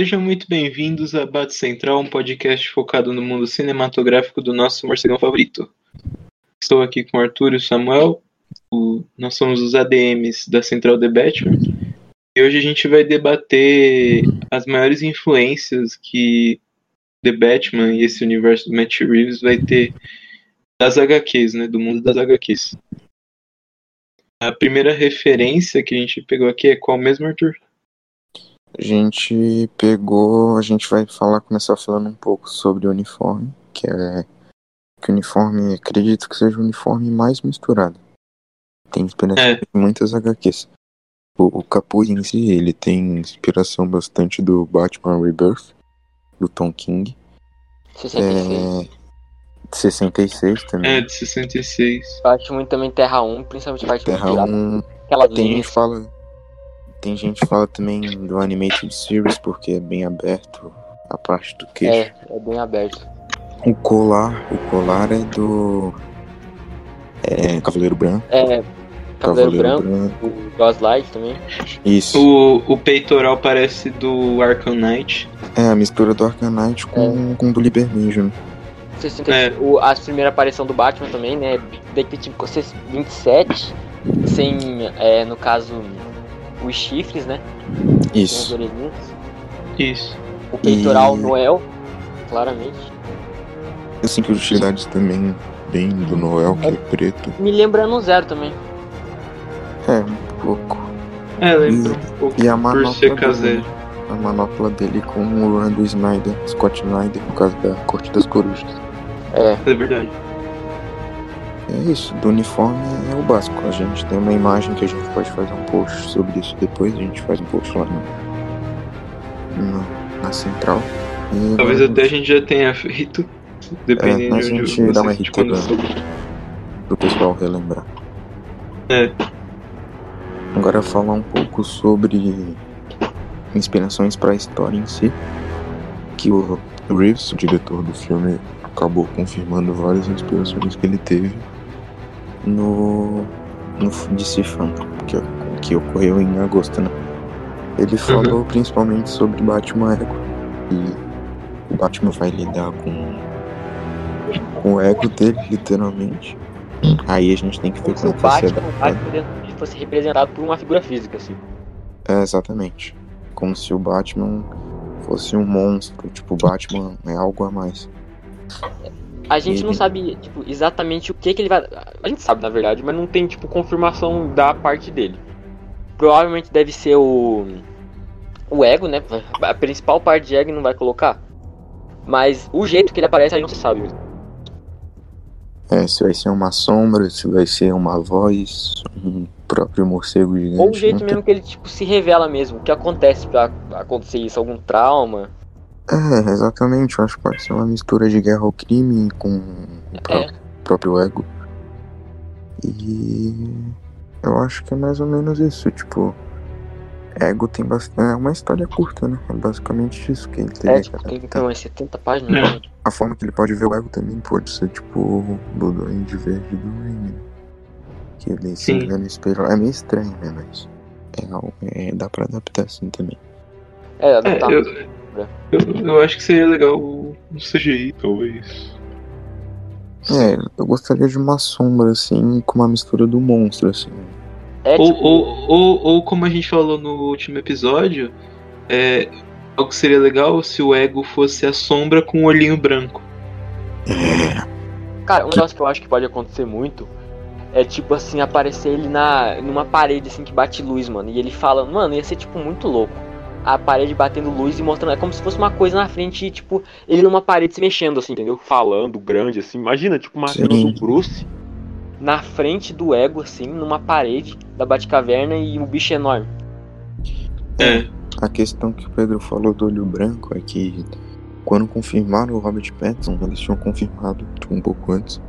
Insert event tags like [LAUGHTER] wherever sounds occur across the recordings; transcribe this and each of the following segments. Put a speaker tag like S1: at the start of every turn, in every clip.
S1: Sejam muito bem-vindos a Bate Central, um podcast focado no mundo cinematográfico do nosso morcegão favorito. Estou aqui com o Arthur e o Samuel, o- nós somos os ADMs da Central The Batman, e hoje a gente vai debater as maiores influências que The Batman e esse universo do Matt Reeves vai ter das HQs, né, do mundo das HQs. A primeira referência que a gente pegou aqui é qual mesmo, Arthur?
S2: A gente pegou, a gente vai falar, começar falando um pouco sobre o uniforme, que é que o uniforme, acredito que seja o uniforme mais misturado. Tem inspiração
S1: É.
S2: em muitas HQs. O, o capuz em si, ele tem inspiração bastante do Batman Rebirth, do Tom King.
S3: 66.
S2: É, de 66 também.
S1: É, de 66.
S3: Eu acho muito também Terra 1, principalmente parte
S2: Terra
S3: do pirata.
S2: 1,
S3: Aquela
S2: Tem gente
S3: linha.
S2: fala. Tem gente que fala também do Animated Series porque é bem aberto a parte do queixo.
S3: É, é bem aberto.
S2: O colar, o colar é do. É Cavaleiro Branco.
S3: É, Cavaleiro Branco, o Ghostlight também.
S2: Isso.
S1: O, o peitoral parece do Arkham Knight.
S2: É a mistura do Arcanite com, com do Libermejo, né?
S3: 60,
S1: É.
S3: o, a primeira aparição do Batman também, né? Detetive 27, sem, é, no caso, os chifres, né?
S2: Isso.
S1: Isso.
S3: O peitoral
S2: E-
S3: Noel, claramente.
S2: Assim que utilidades também bem do Noel, que é preto.
S3: Me lembrando Zero também.
S2: É, um pouco.
S1: É, lembra um pouco
S2: E a manopla dele, a manopla dele com o do Snyder, Scott Snyder, por causa da Corte das Corujas.
S3: É,
S1: É verdade.
S2: É isso, do uniforme é o básico. A gente tem uma imagem que a gente pode fazer um post sobre isso depois, a gente faz um post lá no, no- na central. E
S1: Talvez até a gente já tenha feito. Dependendo
S2: É, a
S1: de onde
S2: gente dá uma
S1: você- de quando
S2: pro pessoal relembrar.
S1: É.
S2: Agora falar um pouco sobre inspirações para a história em si. Que o Reeves, o diretor do filme, acabou confirmando várias inspirações que ele teve no, no DC Fandom, que, que ocorreu em agosto, né? Ele falou principalmente sobre Batman Ego. E o Batman vai lidar com, com o ego dele, literalmente. Aí a gente tem que ver
S3: como se o
S2: como vai ser
S3: Batman, o Batman dentro- fosse representado por uma figura física, assim.
S2: É, exatamente. Como se o Batman fosse um monstro. Tipo, o Batman é algo a mais.
S3: A gente não
S2: Ele-
S3: sabe, tipo, exatamente o que que ele vai. A gente sabe, na verdade, mas não tem, tipo, confirmação da parte dele. Provavelmente deve ser o. O ego, né? A principal parte de ego não vai colocar. Mas o jeito que ele aparece aí não se sabe.
S2: É, se vai ser uma sombra, se vai ser uma voz, um próprio morcego gigante.
S3: Ou o jeito
S2: não
S3: mesmo que ele, tipo, se revela mesmo. O que acontece pra acontecer isso? Algum trauma?
S2: Tem- É, exatamente. Eu acho que pode ser uma mistura de guerra ao crime com o pró-
S3: É.
S2: próprio ego. E eu acho que é mais ou menos isso. Tipo, ego tem bastante. É uma história curta, né? É basicamente isso que ele teria
S3: É,
S2: que
S3: tipo, tem
S2: adaptar.
S3: umas 70 páginas.
S1: É.
S3: né?
S2: A forma que ele pode ver o ego também pode ser tipo do Duende Verde do Raimi. né? Que ele se vê no espelho. É meio estranho, né? Mas é, é, dá pra adaptar assim também.
S3: É,
S1: É,
S3: tá.
S1: eu, eu, eu acho que seria legal um CGI, talvez.
S2: É, eu gostaria de uma sombra assim, com uma mistura do monstro, assim.
S3: É,
S1: Ou,
S3: tipo,
S1: ou, ou, ou como a gente falou no último episódio, é, algo que seria legal se o ego fosse a sombra com o olhinho branco.
S3: Cara, um negócio que eu acho que pode acontecer muito é tipo assim, aparecer ele na numa parede assim que bate luz, mano. E ele fala, mano, ia ser tipo muito louco. A parede batendo luz e mostrando. É como se fosse uma coisa na frente e, tipo, ele numa parede se mexendo, assim, entendeu? Falando grande, assim. Imagina, tipo, uma cena
S2: Sim.
S3: do Bruce na frente do ego, assim, numa parede da Batcaverna e o bicho enorme.
S1: É.
S2: A questão que o Pedro falou do olho branco é que quando confirmaram o Robert Pattinson, eles tinham confirmado tipo, um pouco antes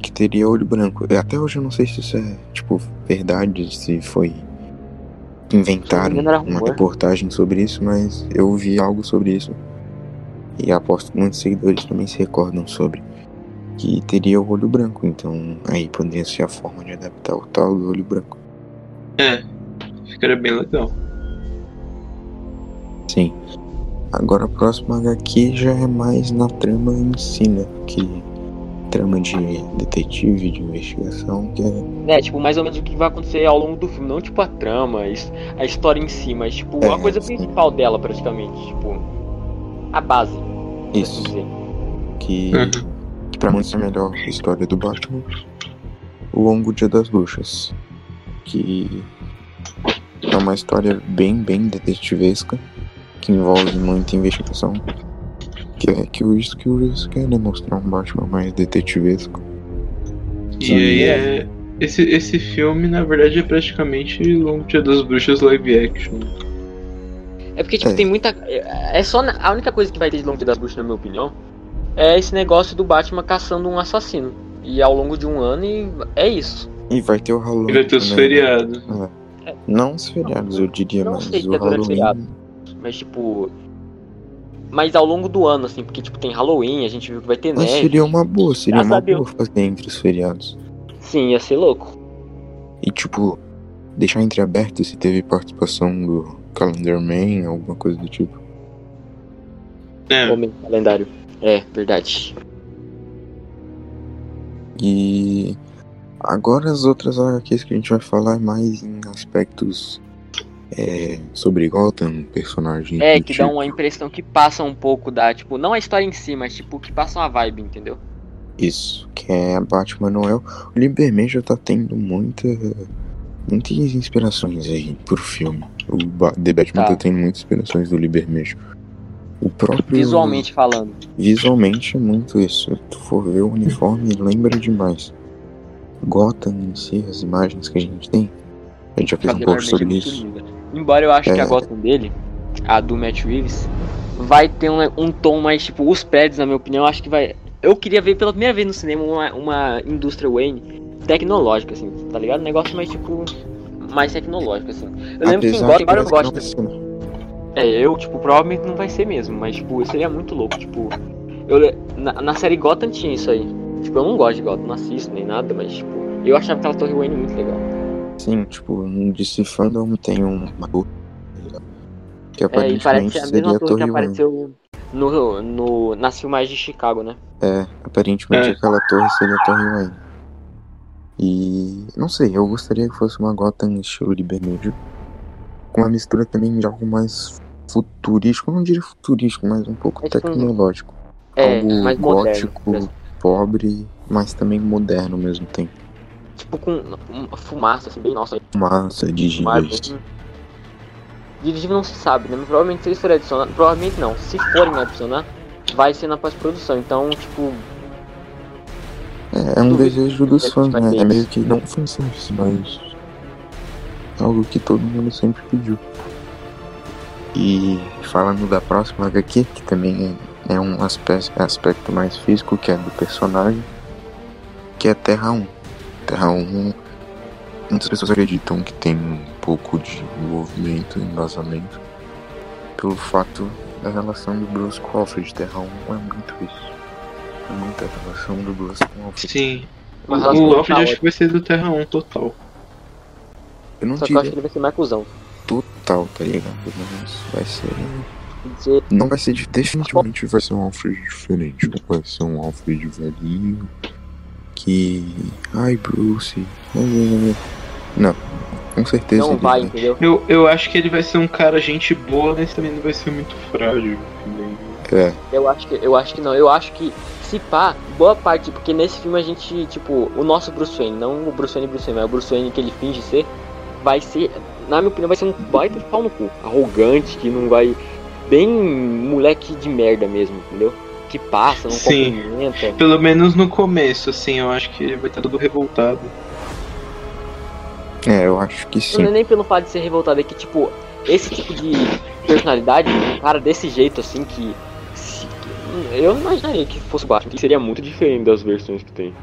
S2: que teria olho branco. E Até hoje eu não sei se isso é tipo verdade, se foi inventaram uma reportagem sobre isso, mas eu vi algo sobre isso. E aposto que muitos seguidores também se recordam sobre que teria o olho branco, então aí poderia ser a forma de adaptar o tal do olho branco.
S1: É. Ficaria bem legal.
S2: Sim. Agora a próxima HQ já é mais na trama em si, né? Que trama de detetive, de investigação, que é.
S3: É, tipo, mais ou menos o que vai acontecer ao longo do filme. Não tipo a trama, a história em si, mas tipo,
S2: É,
S3: a coisa
S2: sim.
S3: principal dela, praticamente. Tipo, a base. por
S2: Isso.
S3: assim dizer.
S2: Que,
S1: Uhum.
S2: que pra muitos é a melhor história do Batman. O Longo Dia das Bruxas. Que é uma história bem, bem detetivesca. Que envolve muita investigação. Que é que o isso que o Reeves quer demonstrar um Batman mais detetivesco.
S1: E aí é. Esse, esse filme, na verdade, é praticamente Longo Dia das Bruxas live action.
S3: É porque, tipo,
S2: É.
S3: tem muita. É é só. na- A única coisa que vai ter de Longo Dia das Bruxas, na minha opinião, é esse negócio do Batman caçando um assassino. E ao longo de um ano, e é isso.
S2: E vai ter o Halloween.
S1: E vai ter os
S2: né?
S1: feriados.
S2: Não os feriados, eu diria,
S3: Não
S2: mas o
S3: é
S2: Halloween.
S3: feriado. Mas, tipo. Mas ao longo do ano, assim, porque, tipo, tem Halloween, a gente viu que vai ter
S2: Mas
S3: neve.
S2: seria uma boa, seria uma boa fazer entre os feriados.
S3: Sim, ia ser louco.
S2: E tipo, deixar entreaberto se teve participação do Calendar Man, alguma coisa do tipo.
S1: É,
S3: Homem calendário. É, verdade.
S2: E agora as outras HQs que a gente vai falar é mais em aspectos é, sobre Gotham, personagem.
S3: É, que dá
S2: tipo.
S3: uma impressão que passa um pouco da, tipo, não a história em si, mas tipo, que passa uma vibe, entendeu?
S2: Isso, que é a Batman Noel. O Liberman já tá tendo muita, muitas inspirações aí pro filme. O Ba- The Batman
S3: Tá.
S2: tá tendo muitas inspirações do Libermejo. O próprio.
S3: Visualmente falando.
S2: Visualmente é muito isso. Se tu for ver o uniforme, lembra demais. Gotham em si, as imagens que a gente tem. A gente já fez um
S3: é
S2: sobre isso.
S3: linda. Embora eu acho que
S2: É.
S3: a Gotham dele, a do Matt Reeves, vai ter um, um tom mais, tipo, os prédios, na minha opinião, acho que vai. Eu queria ver pela primeira vez no cinema uma, uma indústria Wayne tecnológica, assim, tá ligado? Um negócio mais, tipo, mais tecnológico, assim. Eu lembro que em Gotham,
S2: que
S3: eu
S2: que né?
S3: É, eu, tipo, provavelmente não vai ser mesmo, mas, tipo, seria muito louco, tipo. Eu, na, na série Gotham tinha isso aí. Tipo, eu não gosto de Gotham, não assisto nem nada, mas, tipo, eu achava aquela Torre Wayne muito legal.
S2: Sim, tipo, no DC Fandom tem um uma que
S3: É, e
S2: aparentemente
S3: parece a
S2: seria
S3: mesma
S2: a
S3: torre que
S2: Torre
S3: apareceu no, no, nas filmagens de Chicago, né?
S2: É, aparentemente
S1: É.
S2: aquela torre seria a Torre Wayne. E não sei, eu gostaria que fosse uma Gotham estilo Libermejo. Com uma mistura também de algo mais futurístico, eu não diria futurístico, mas um pouco
S3: É tipo um-
S2: tecnológico.
S3: É,
S2: algo
S3: mais moderno.
S2: gótico,
S3: mesmo.
S2: pobre, mas também moderno ao mesmo tempo.
S3: Tipo, com uma fumaça, assim, bem nossa.
S2: Massa, de
S3: assim. Dirigível não se sabe, né? Mas provavelmente se eles forem adicionar. Provavelmente não. Se forem adicionar, vai ser na pós-produção. Então, tipo,
S2: É, é um desejo dos fãs, né? É meio que não fanservice, mas algo que todo mundo sempre pediu. E falando da próxima HQ, que também é, é um aspe- aspecto mais físico, que é do personagem, que é Terra 1. Terra 1, muitas pessoas acreditam que tem um pouco de envolvimento, embasamento, pelo fato da relação do Bruce com o Alfred. Terra 1 é muito isso. É muita relação do Bruce com o Alfred.
S1: sim.
S3: relação
S1: O Alfred acho
S3: caótica.
S1: que vai ser do Terra 1 total.
S2: Eu não
S3: Só que eu acho
S2: diria
S3: que ele vai ser mais cuzão.
S2: total, tá ligado? Mas vai ser.
S3: Dizer,
S2: Não vai ser. de- Definitivamente vai ser um Alfred diferente. Não vai ser um Alfred velhinho. Que. Ai, Bruce. Não, com certeza.
S3: não
S2: ele
S3: vai, entendeu?
S1: Eu, eu acho que ele vai ser um cara gente boa, mas também não vai ser muito frágil. também.
S2: É,
S3: Eu acho que eu acho que não. Eu acho que se pá, boa parte, porque nesse filme a gente, tipo, o nosso Bruce Wayne, não o Bruce Wayne Bruce Wayne, mas o Bruce Wayne que ele finge ser, vai ser, na minha opinião, vai ser um baita pau no cu, arrogante, que não vai bem moleque de merda mesmo, entendeu? Que passa, não
S1: Sim.
S3: cumprimenta.
S1: Pelo menos no começo, assim, eu acho que ele vai estar todo revoltado.
S2: é, eu acho que
S3: Não é
S2: sim.
S3: nem pelo fato de ser revoltado, é que, tipo, esse tipo de personalidade, um cara desse jeito, assim, que. se- que- eu não imaginaria que fosse o Batman, que seria muito diferente das versões que tem.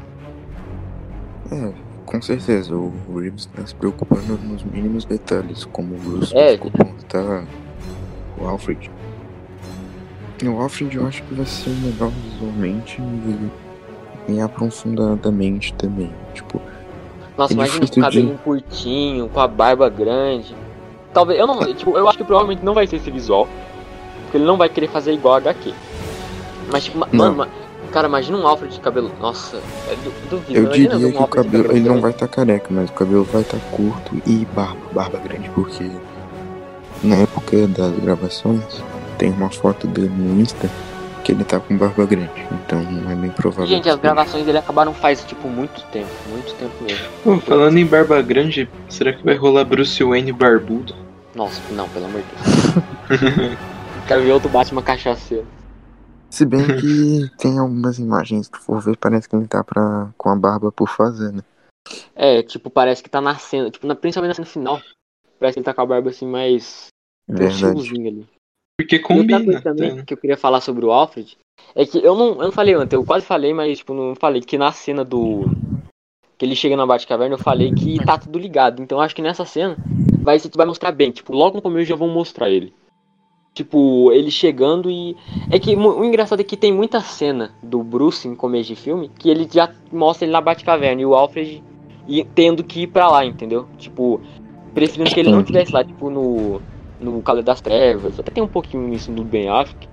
S2: É, com certeza. O Reeves tá se preocupando nos mínimos detalhes, como o Bruce
S3: É.
S2: se comportar o Alfred. O Alfred eu acho que vai ser melhor visualmente e, e aprofundadamente também. Tipo,
S3: Nossa,
S2: É
S3: imagina com o
S2: difícil de-
S3: curtinho, com a barba grande. Talvez, eu não, [LAUGHS] tipo, eu acho que provavelmente não vai ser esse visual, porque ele não vai querer fazer igual a HQ. Mas, tipo,
S2: Não.
S3: mano, ma- cara, imagina um Alfred de cabelo. Nossa, é du- duvido.
S2: Eu diria
S3: um
S2: que o
S3: de
S2: cabelo. Ele não vai estar careca, mas o cabelo vai estar curto e barba. Barba grande, porque na época das gravações tem uma foto dele no Insta que ele tá com barba grande. Então é bem provável.
S3: Gente,
S2: que
S3: as gravações dele acabaram faz, tipo, muito tempo. Muito tempo mesmo.
S1: Pô, falando em barba grande, será que vai rolar Bruce Wayne barbudo?
S3: Nossa, não, pelo amor de Deus. [LAUGHS] Quero ver outro Batman cachaceiro.
S2: Se bem [LAUGHS] que tem algumas imagens, se tu for ver, parece que ele tá pra, com a barba por fazer, né?
S3: É, tipo, parece que tá nascendo. Tipo, na, principalmente na cena final. Parece que ele tá com a barba assim mais. um
S2: Verdade.
S3: estilozinho ali.
S1: Porque
S3: E outra
S1: combina.
S3: coisa também
S1: tá?
S3: que eu queria falar sobre o Alfred é que eu não, eu não falei antes, eu quase falei, mas tipo, não falei que na cena do. Que ele chega na Batcaverna, eu falei que tá tudo ligado. Então acho que nessa cena vai, vai mostrar bem. Tipo, logo no começo já vão mostrar ele. Tipo, ele chegando e. É que o engraçado é que tem muita cena do Bruce em começo de filme que ele já mostra ele na Batcaverna e o Alfred e tendo que ir pra lá, entendeu? Tipo, preferindo que ele não estivesse lá, tipo, no. No Cavaleiro das Trevas. Até tem um pouquinho nisso do Ben Affleck.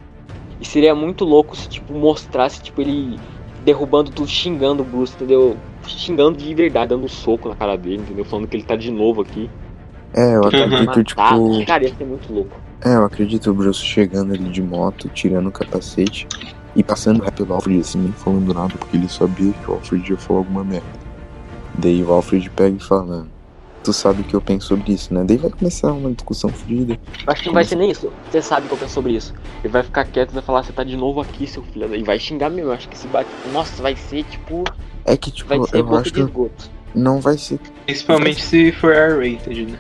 S3: E seria muito louco se, tipo, mostrasse, tipo, ele derrubando tudo, xingando o Bruce, entendeu? Xingando de verdade, dando um soco na cara dele, entendeu? Falando que ele tá de novo aqui.
S2: É, eu acredito,
S3: Matado.
S2: tipo.
S3: Cara, ia ser muito louco.
S2: É, eu acredito o Bruce chegando ali de moto, tirando o capacete e passando rápido pelo Alfred assim, nem falando nada, porque ele sabia que o Alfred ia falar alguma merda. Daí o Alfred pega e fala, tu sabe o que eu penso sobre isso, né? Daí vai começar uma discussão fluida.
S3: Eu acho que não vai ser nem isso. Você sabe o que eu penso sobre isso. Ele vai ficar quieto e vai falar, você tá de novo aqui, seu filho. E vai xingar mesmo. Acho que se bate. Nossa, vai ser tipo.
S2: É que, tipo,
S3: Vai ser
S2: eu acho
S3: de
S2: que não vai ser.
S1: Principalmente se for R-rated, né?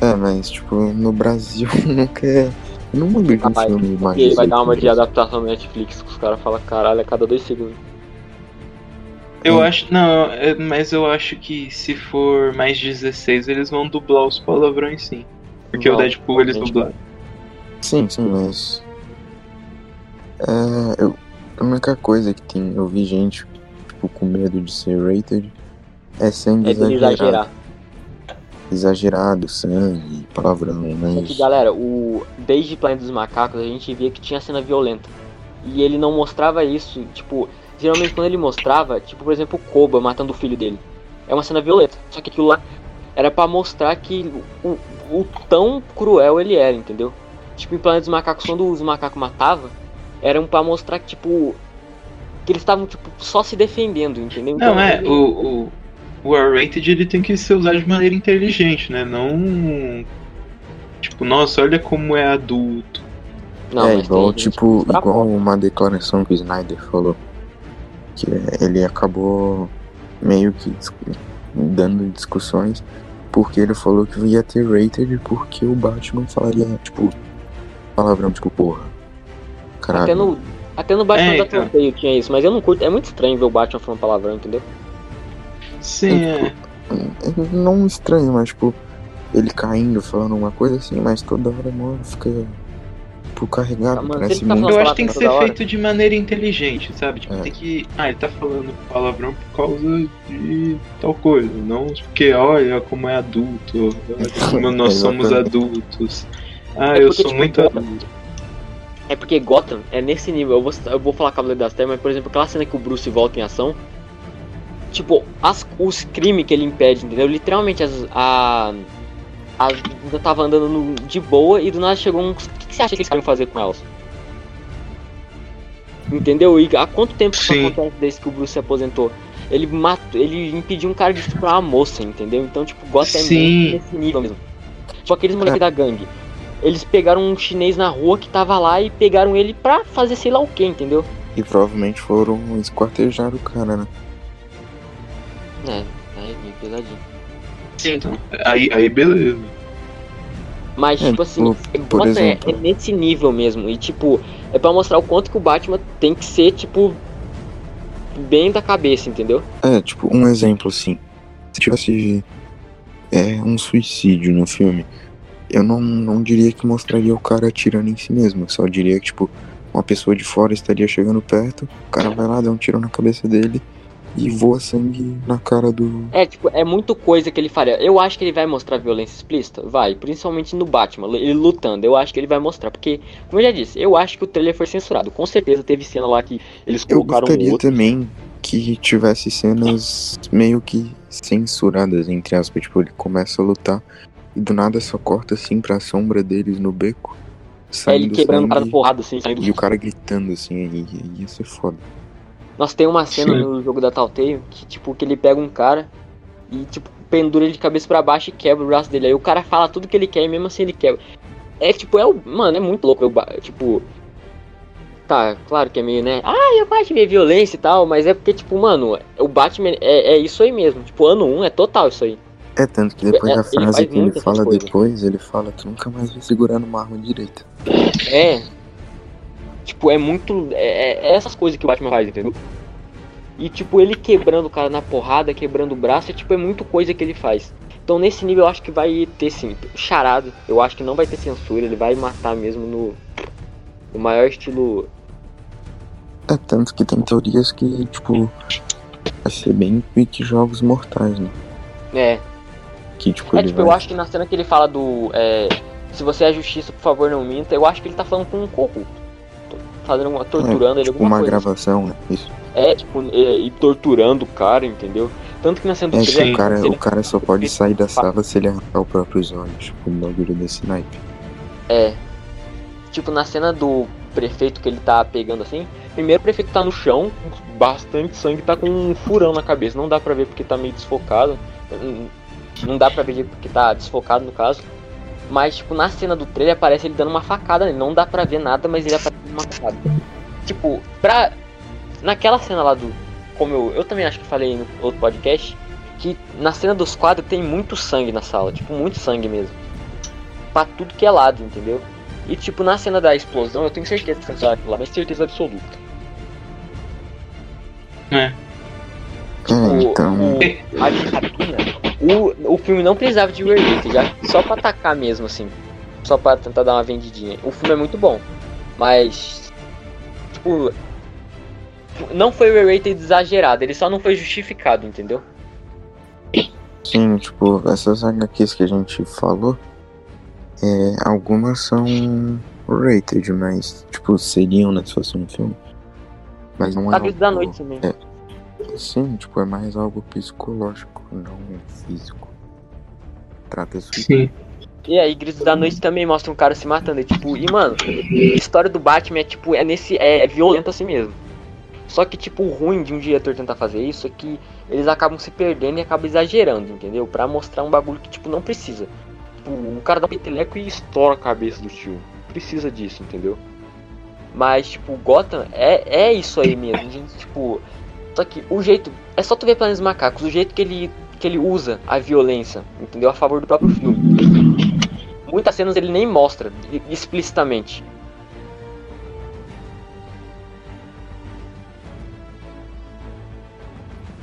S2: É, mas, tipo, no Brasil nunca é. Eu não de um
S3: Capaz.
S2: filme mais.
S3: E ele vai dar uma de
S2: 18
S3: adaptação no Netflix que os caras falam, caralho, a cada dois segundos.
S1: Eu
S2: Hum.
S1: acho. Não, é- mas eu acho que se for mais 16, eles vão dublar os palavrões sim. Porque
S3: Não,
S1: o Deadpool eles dublaram.
S2: Sim, sim, mas. É, eu, a única coisa que tem, eu vi gente, tipo, com medo de ser rated é sangue
S3: É
S2: exagerado.
S3: exagerar.
S2: Exagerado, sangue, palavrão,
S3: É que,
S2: mas.
S3: galera, o desde Planeta dos Macacos a gente via que tinha cena violenta. E ele não mostrava isso, tipo, geralmente quando ele mostrava, tipo, por exemplo, o Koba matando o filho dele. É uma cena violenta. Só que aquilo lá era pra mostrar que o, o tão cruel ele era, entendeu? Tipo, em Planeta dos Macacos, quando os macacos matavam, eram pra mostrar que, tipo, que eles estavam, tipo, só se defendendo, entendeu?
S1: Não, é,
S3: ele-
S1: o, o, o R-rated ele tem que ser usado de maneira inteligente, né? Não. Tipo, nossa, olha como é adulto.
S3: Não,
S2: é
S3: mas
S2: igual, tipo, igual uma declaração que o Snyder falou. Que ele acabou meio que dando discussões porque ele falou que ia ter rated porque o Batman falaria, tipo, palavrão, tipo, porra. Caralho.
S3: Até no, até no Batman
S1: É,
S3: da
S1: então.
S3: Telltale tinha isso, mas eu não curto. É muito estranho ver o Batman falando palavrão, entendeu?
S1: Sim, é.
S2: É, Não estranho, mas tipo, ele caindo, falando uma coisa assim, mas toda hora, mano, fica tipo, carregado,
S3: Ah, mano,
S2: parece
S3: ele tá
S2: muito.
S1: Eu acho que tem que ser feito de maneira inteligente, sabe? Tipo,
S2: É.
S1: tem que. Ah, ele tá falando palavrão por causa de tal coisa. Não porque, olha como é adulto. olha Como [LAUGHS] nós somos
S2: Exatamente.
S1: adultos. Ah,
S3: É
S1: eu
S3: porque,
S1: sou
S3: tipo,
S1: muito
S3: Gotham-
S1: adulto.
S3: É porque Gotham é nesse nível. Eu vou, eu vou falar Cavaleiro das Trevas, mas por exemplo, aquela cena que o Bruce volta em ação. Tipo, as, os crimes que ele impede, entendeu? Literalmente as. A. A ainda tava andando no- de boa e do nada chegou um. O que, que você acha que eles querem fazer com elas? Entendeu? E há quanto tempo isso acontece desde que o Bruce se aposentou? Ele matou. Ele impediu um cara de estuprar uma moça, entendeu? Então, tipo, Gotham é nesse nível mesmo. Tipo, aqueles moleques da gangue. Eles pegaram um chinês na rua que tava lá e pegaram ele pra fazer sei lá o que, entendeu?
S2: E provavelmente foram esquartejar o cara, né?
S3: É, é meio pesadinho.
S1: Sim, então. Aí, aí beleza.
S3: Mas,
S2: É,
S3: tipo assim,
S2: por- por
S3: Gotham é,
S2: exemplo.
S3: é nesse nível mesmo. E, tipo, é pra mostrar o quanto que o Batman tem que ser, tipo, bem da cabeça, entendeu?
S2: É, tipo, um exemplo assim. Se tivesse é, um suicídio no filme, eu não, não diria que mostraria o cara atirando em si mesmo. Eu só diria que, tipo, uma pessoa de fora estaria chegando perto, o cara vai lá, dá um tiro na cabeça dele e voa sangue na cara do.
S3: É, tipo, é muito coisa que ele faria. Eu acho que ele vai mostrar violência explícita. Vai, principalmente no Batman, ele lutando. Eu acho que ele vai mostrar. Porque, como eu já disse, eu acho que o trailer foi censurado. Com certeza teve cena lá que eles
S2: Eu
S3: colocaram
S2: gostaria
S3: outro.
S2: também que tivesse cenas meio que censuradas, entre aspas. Tipo, ele começa a lutar e do nada só corta assim pra sombra deles no beco.
S3: É, ele quebrando o cara porrada assim, saindo.
S2: E o cara gritando assim, aí ia ser foda.
S3: Nossa, tem uma cena
S1: Sim.
S3: no jogo da Telltale que, tipo, que ele pega um cara e, tipo, pendura ele de cabeça pra baixo e quebra o braço dele. Aí o cara fala tudo que ele quer e mesmo assim ele quebra. É, tipo, é o. Mano, é muito louco. Eu, tipo. Tá, claro que é meio, né? Ah, eu de ver violência e tal, mas é porque, tipo, mano, o Batman é, é isso aí mesmo. Tipo, ano 1 é total isso aí.
S2: É, tanto que depois
S3: É,
S2: da
S3: ele
S2: frase
S3: faz
S2: que ele fala depois, ele fala que nunca mais vai segurar numa arma direita.
S3: É. Tipo, é muito. É, é essas coisas que o Batman faz, entendeu? E, tipo, ele quebrando o cara na porrada, quebrando o braço, é, tipo, é muito coisa que ele faz. Então, nesse nível, eu acho que vai ter, sim, charado. Eu acho que não vai ter censura, ele vai matar mesmo no. No maior estilo.
S2: É, tanto que tem teorias que, tipo, vai ser bem pique jogos mortais, né?
S3: É.
S2: Que, tipo,
S3: É, tipo, eu
S2: vai...
S3: acho que na cena que ele fala do. É, se você é justiça, por favor, não minta, eu acho que ele tá falando com um corrupto. Fazendo uma. torturando ele,
S2: tipo,
S3: alguma
S2: uma
S3: coisa.
S2: gravação, né? Isso.
S3: É, tipo, é, e torturando o cara, entendeu? Tanto que na cena do
S2: É,
S3: trailer,
S2: que o cara,
S3: ele-
S2: o cara só pode sair da sala se ele arrancar os próprios olhos, tipo, um bagulho desse naipe.
S3: É. Tipo, na cena do prefeito que ele tá pegando assim, primeiro o prefeito tá no chão, bastante sangue, tá com um furão na cabeça. Não dá pra ver porque tá meio desfocado. Não dá pra ver porque tá desfocado no caso. Mas, tipo, na cena do trailer aparece ele dando uma facada nele. Não dá pra ver nada, mas ele aparece dando uma facada. Tipo, pra. Naquela cena lá do. Como eu, eu também acho que falei no outro podcast. Que na cena dos quadros tem muito sangue na sala. Tipo, muito sangue mesmo. Pra tudo que é lado, entendeu? E tipo, na cena da explosão, eu tenho certeza que aquilo lá, mas certeza absoluta.
S1: É.
S2: É,
S3: O,
S2: então.
S3: o, a Argentina, o, o filme não precisava de re já só pra atacar mesmo, assim. Só pra tentar dar uma vendidinha. O filme é muito bom, mas. Tipo. Não foi re-rated exagerado, ele só não foi justificado, entendeu?
S2: Sim, tipo, essas HQs que a gente falou, é, algumas são rated, mas, tipo, seriam, né, se fosse um filme. Mas não é
S3: A Grito da Noite também.
S2: É, sim, tipo, é mais algo psicológico, não físico. Trata isso.
S1: Sim.
S3: E aí, Gritos da Noite também mostra um cara se matando. E, tipo, e mano, a história do Batman é tipo, é nesse. É, violento assim mesmo. Só que, tipo, o ruim de um diretor tentar fazer isso é que eles acabam se perdendo e acabam exagerando, entendeu? Pra mostrar um bagulho que, tipo, não precisa. Tipo, o cara dá um peteleco e estoura a cabeça do tio. Precisa disso, entendeu? Mas, tipo, Gotham é, é isso aí mesmo, gente. Tipo, só que o jeito. É só tu ver Planos Macacos, o jeito que ele, que ele usa a violência, entendeu? A favor do próprio filme. Muitas cenas ele nem mostra explicitamente.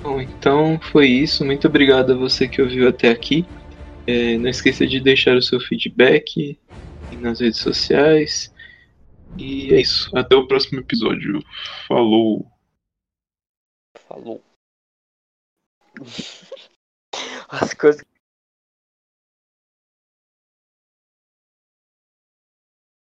S1: Bom, então foi isso. Muito obrigado a você que ouviu até aqui. É, não esqueça de deixar o seu feedback nas redes sociais. E é isso. Até o próximo episódio. Falou!
S3: Falou. [LAUGHS] As coisas